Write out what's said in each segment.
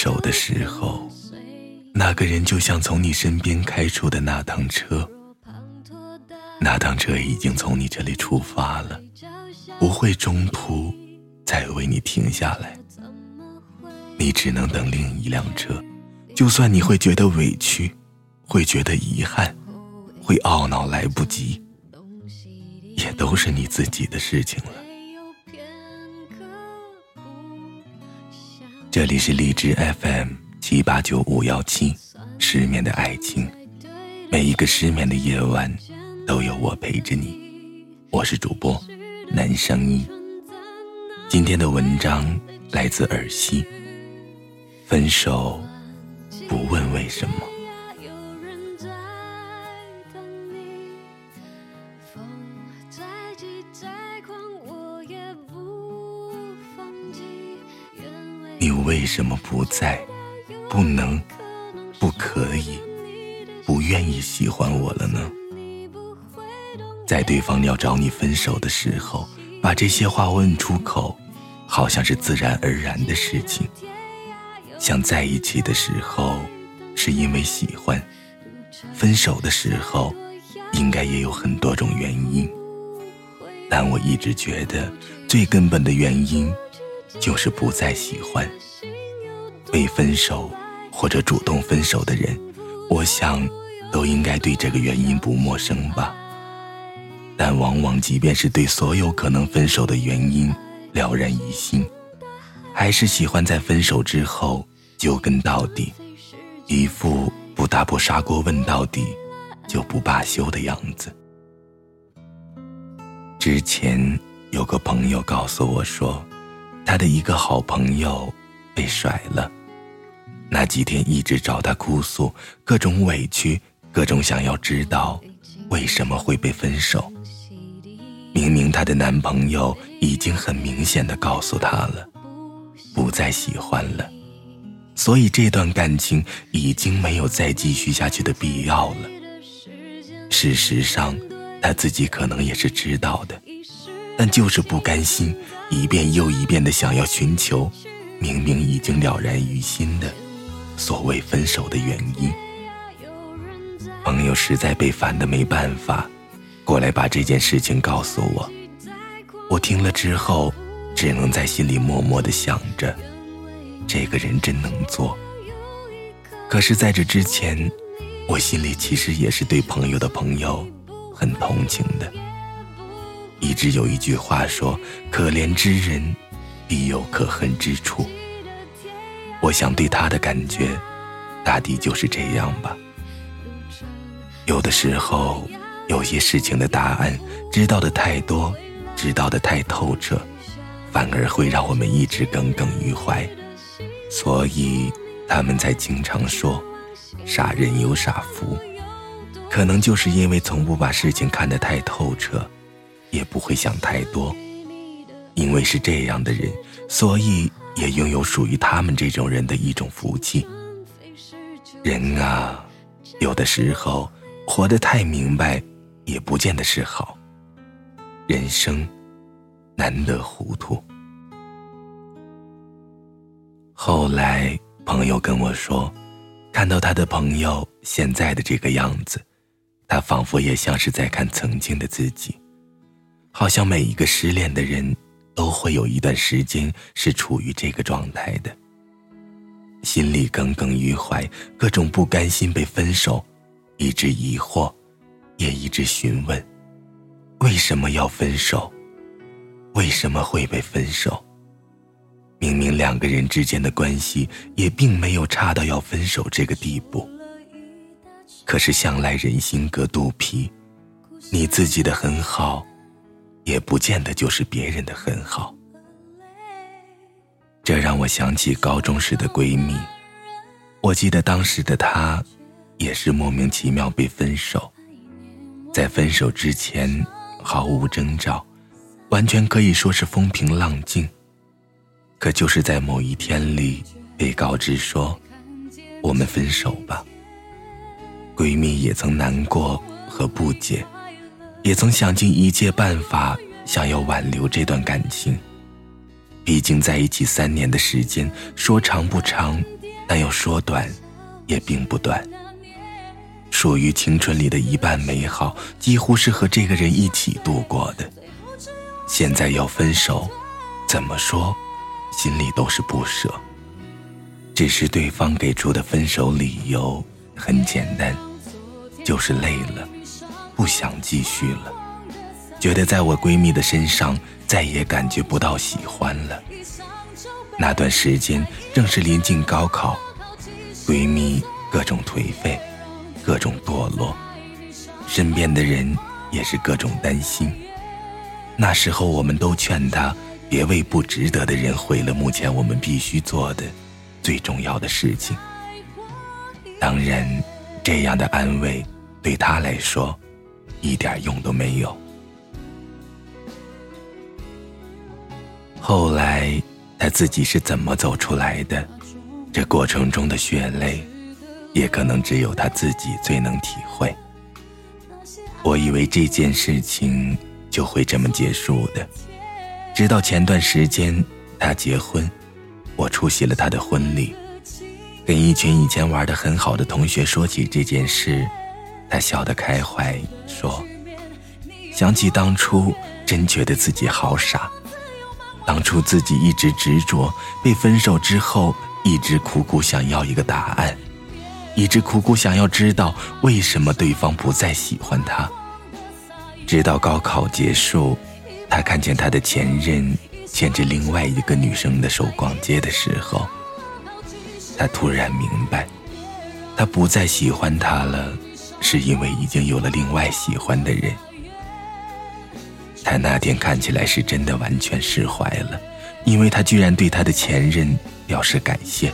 手的时候，那个人就像从你身边开出的那趟车，那趟车已经从你这里出发了，不会中途再为你停下来，你只能等另一辆车。就算你会觉得委屈，会觉得遗憾，会懊恼来不及，也都是你自己的事情了。这里是荔枝 FM 七八九五幺七，失眠的爱情，每一个失眠的夜晚，都有我陪着你。我是主播南笙音。今天的文章来自尔西。分手，不问为什么。你为什么不在？不能，不可以，不愿意喜欢我了呢？在对方要找你分手的时候，把这些话问出口，好像是自然而然的事情。想在一起的时候，是因为喜欢；分手的时候，应该也有很多种原因。但我一直觉得，最根本的原因。就是不再喜欢。被分手或者主动分手的人，我想都应该对这个原因不陌生吧。但往往，即便是对所有可能分手的原因了然于心，还是喜欢在分手之后就根到底，一副不打破砂锅问到底就不罢休的样子。之前有个朋友告诉我说。他的一个好朋友被甩了，那几天一直找他哭诉，各种委屈，各种想要知道为什么会被分手。明明她的男朋友已经很明显的告诉她了，不再喜欢了，所以这段感情已经没有再继续下去的必要了。事实上，他自己可能也是知道的。但就是不甘心，一遍又一遍的想要寻求，明明已经了然于心的所谓分手的原因。朋友实在被烦的没办法，过来把这件事情告诉我。我听了之后，只能在心里默默的想着，这个人真能做。可是在这之前，我心里其实也是对朋友的朋友很同情的。一直有一句话说：“可怜之人，必有可恨之处。”我想对他的感觉，大抵就是这样吧。有的时候，有些事情的答案知道的太多，知道的太透彻，反而会让我们一直耿耿于怀。所以他们才经常说：“傻人有傻福。”可能就是因为从不把事情看得太透彻。也不会想太多，因为是这样的人，所以也拥有属于他们这种人的一种福气。人啊，有的时候活得太明白，也不见得是好。人生难得糊涂。后来朋友跟我说，看到他的朋友现在的这个样子，他仿佛也像是在看曾经的自己。好像每一个失恋的人，都会有一段时间是处于这个状态的。心里耿耿于怀，各种不甘心被分手，一直疑惑，也一直询问：为什么要分手？为什么会被分手？明明两个人之间的关系也并没有差到要分手这个地步。可是向来人心隔肚皮，你自己的很好。也不见得就是别人的很好，这让我想起高中时的闺蜜。我记得当时的她，也是莫名其妙被分手，在分手之前毫无征兆，完全可以说是风平浪静。可就是在某一天里被告知说，我们分手吧。闺蜜也曾难过和不解。也曾想尽一切办法想要挽留这段感情。毕竟在一起三年的时间，说长不长，但又说短，也并不短。属于青春里的一半美好，几乎是和这个人一起度过的。现在要分手，怎么说，心里都是不舍。只是对方给出的分手理由很简单，就是累了，不想继续了，觉得在我闺蜜的身上再也感觉不到喜欢了。那段时间正是临近高考，闺蜜各种颓废，各种堕落，身边的人也是各种担心。那时候我们都劝她别为不值得的人毁了目前我们必须做的最重要的事情。当然，这样的安慰对她来说一点用都没有。后来。他自己是怎么走出来的？这过程中的血泪，也可能只有他自己最能体会。我以为这件事情就会这么结束的，直到前段时间他结婚，我出席了他的婚礼，跟一群以前玩的很好的同学说起这件事，他笑得开怀，说：“想起当初，真觉得自己好傻。”当初自己一直执着，被分手之后一直苦苦想要一个答案，一直苦苦想要知道为什么对方不再喜欢他。直到高考结束，他看见他的前任牵着另外一个女生的手逛街的时候，他突然明白，他不再喜欢他了，是因为已经有了另外喜欢的人。他那天看起来是真的完全释怀了，因为他居然对他的前任表示感谢。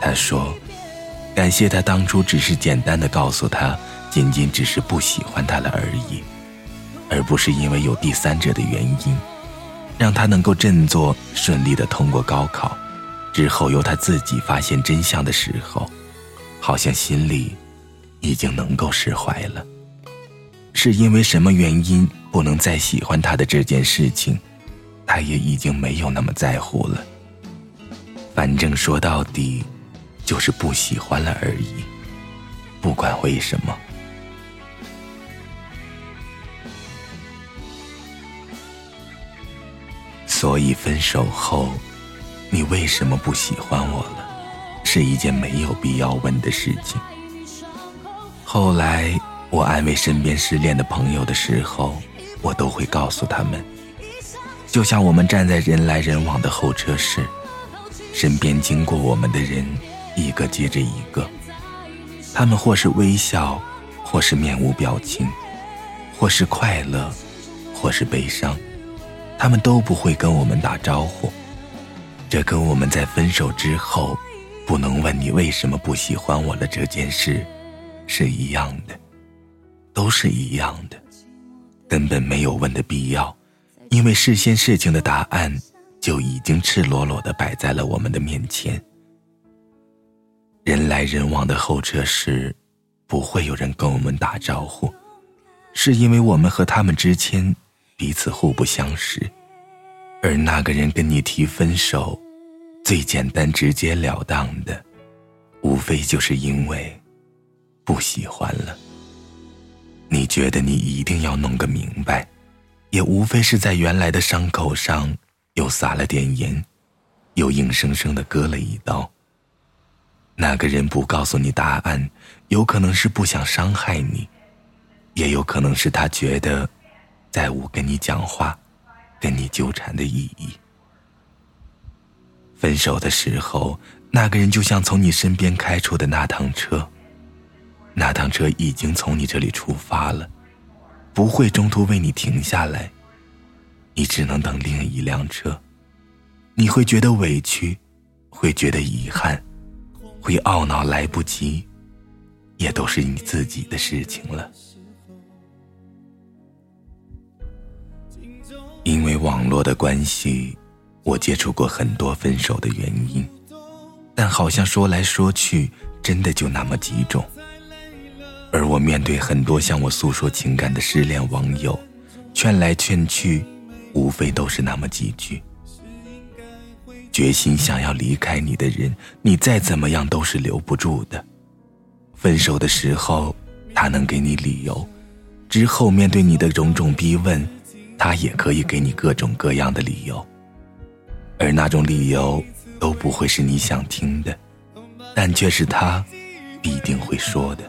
他说：“感谢他当初只是简单的告诉他，仅仅只是不喜欢他了而已，而不是因为有第三者的原因，让他能够振作顺利的通过高考。之后由他自己发现真相的时候，好像心里已经能够释怀了。是因为什么原因？”不能再喜欢他的这件事情，他也已经没有那么在乎了。反正说到底，就是不喜欢了而已。不管为什么，所以分手后，你为什么不喜欢我了？是一件没有必要问的事情。后来我安慰身边失恋的朋友的时候。我都会告诉他们，就像我们站在人来人往的候车室，身边经过我们的人一个接着一个，他们或是微笑，或是面无表情，或是快乐，或是悲伤，他们都不会跟我们打招呼。这跟我们在分手之后不能问你为什么不喜欢我了这件事是一样的，都是一样的。根本没有问的必要，因为事先事情的答案就已经赤裸裸的摆在了我们的面前。人来人往的候车室，不会有人跟我们打招呼，是因为我们和他们之间彼此互不相识。而那个人跟你提分手，最简单直截了当的，无非就是因为不喜欢了。你觉得你一定要弄个明白，也无非是在原来的伤口上又撒了点盐，又硬生生的割了一刀。那个人不告诉你答案，有可能是不想伤害你，也有可能是他觉得再无跟你讲话、跟你纠缠的意义。分手的时候，那个人就像从你身边开出的那趟车。那趟车已经从你这里出发了，不会中途为你停下来，你只能等另一辆车。你会觉得委屈，会觉得遗憾，会懊恼来不及，也都是你自己的事情了。因为网络的关系，我接触过很多分手的原因，但好像说来说去，真的就那么几种。而我面对很多向我诉说情感的失恋网友，劝来劝去，无非都是那么几句：决心想要离开你的人，你再怎么样都是留不住的。分手的时候，他能给你理由；之后面对你的种种逼问，他也可以给你各种各样的理由。而那种理由都不会是你想听的，但却是他必定会说的。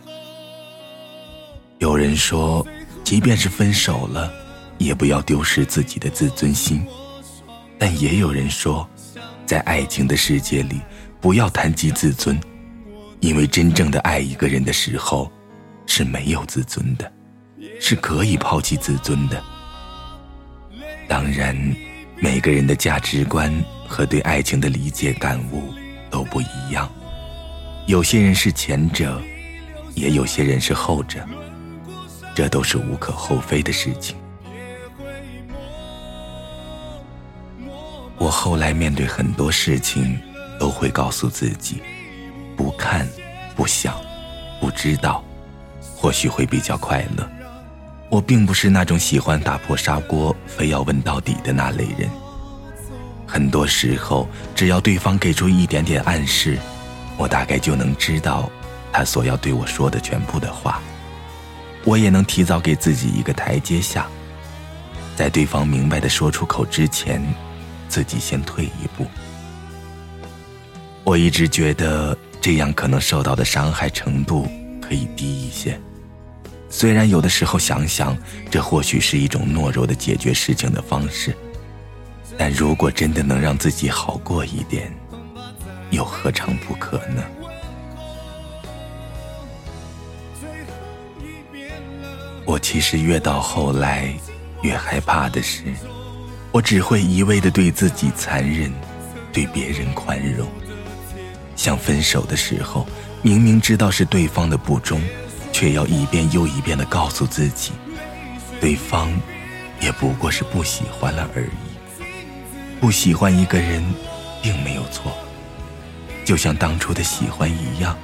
有人说，即便是分手了，也不要丢失自己的自尊心。但也有人说，在爱情的世界里，不要谈及自尊，因为真正的爱一个人的时候，是没有自尊的，是可以抛弃自尊的。当然。每个人的价值观和对爱情的理解感悟都不一样，有些人是前者，也有些人是后者，这都是无可厚非的事情。我后来面对很多事情，都会告诉自己，不看、不想、不知道，或许会比较快乐。我并不是那种喜欢打破砂锅非要问到底的那类人。很多时候，只要对方给出一点点暗示，我大概就能知道他所要对我说的全部的话。我也能提早给自己一个台阶下，在对方明白的说出口之前，自己先退一步。我一直觉得这样可能受到的伤害程度可以低一些。虽然有的时候想想，这或许是一种懦弱的解决事情的方式，但如果真的能让自己好过一点，又何尝不可呢？我其实越到后来，越害怕的是，我只会一味的对自己残忍，对别人宽容。像分手的时候，明明知道是对方的不忠。却要一遍又一遍的告诉自己，对方也不过是不喜欢了而已。不喜欢一个人，并没有错，就像当初的喜欢一样，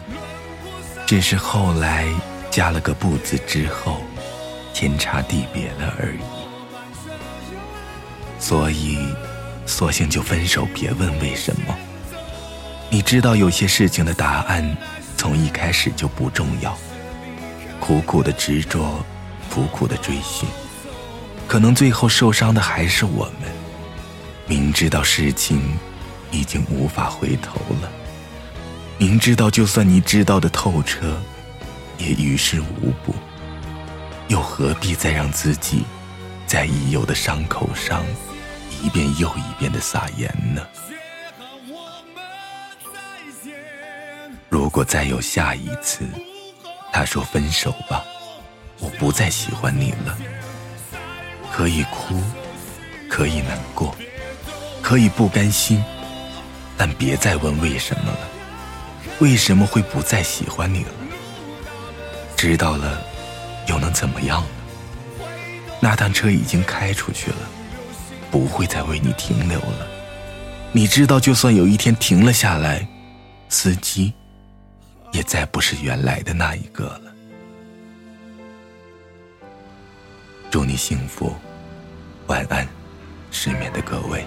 只是后来加了个“不”字之后，天差地别了而已。所以，索性就分手，别问为什么。你知道，有些事情的答案，从一开始就不重要。苦苦的执着，苦苦的追寻，可能最后受伤的还是我们。明知道事情已经无法回头了，明知道就算你知道的透彻，也于事无补，又何必再让自己在已有的伤口上一遍又一遍的撒盐呢？如果再有下一次。他说：“分手吧，我不再喜欢你了。可以哭，可以难过，可以不甘心，但别再问为什么了。为什么会不再喜欢你了？知道了，又能怎么样呢？那趟车已经开出去了，不会再为你停留了。你知道，就算有一天停了下来，司机……”也再不是原来的那一个了。祝你幸福，晚安，失眠的各位。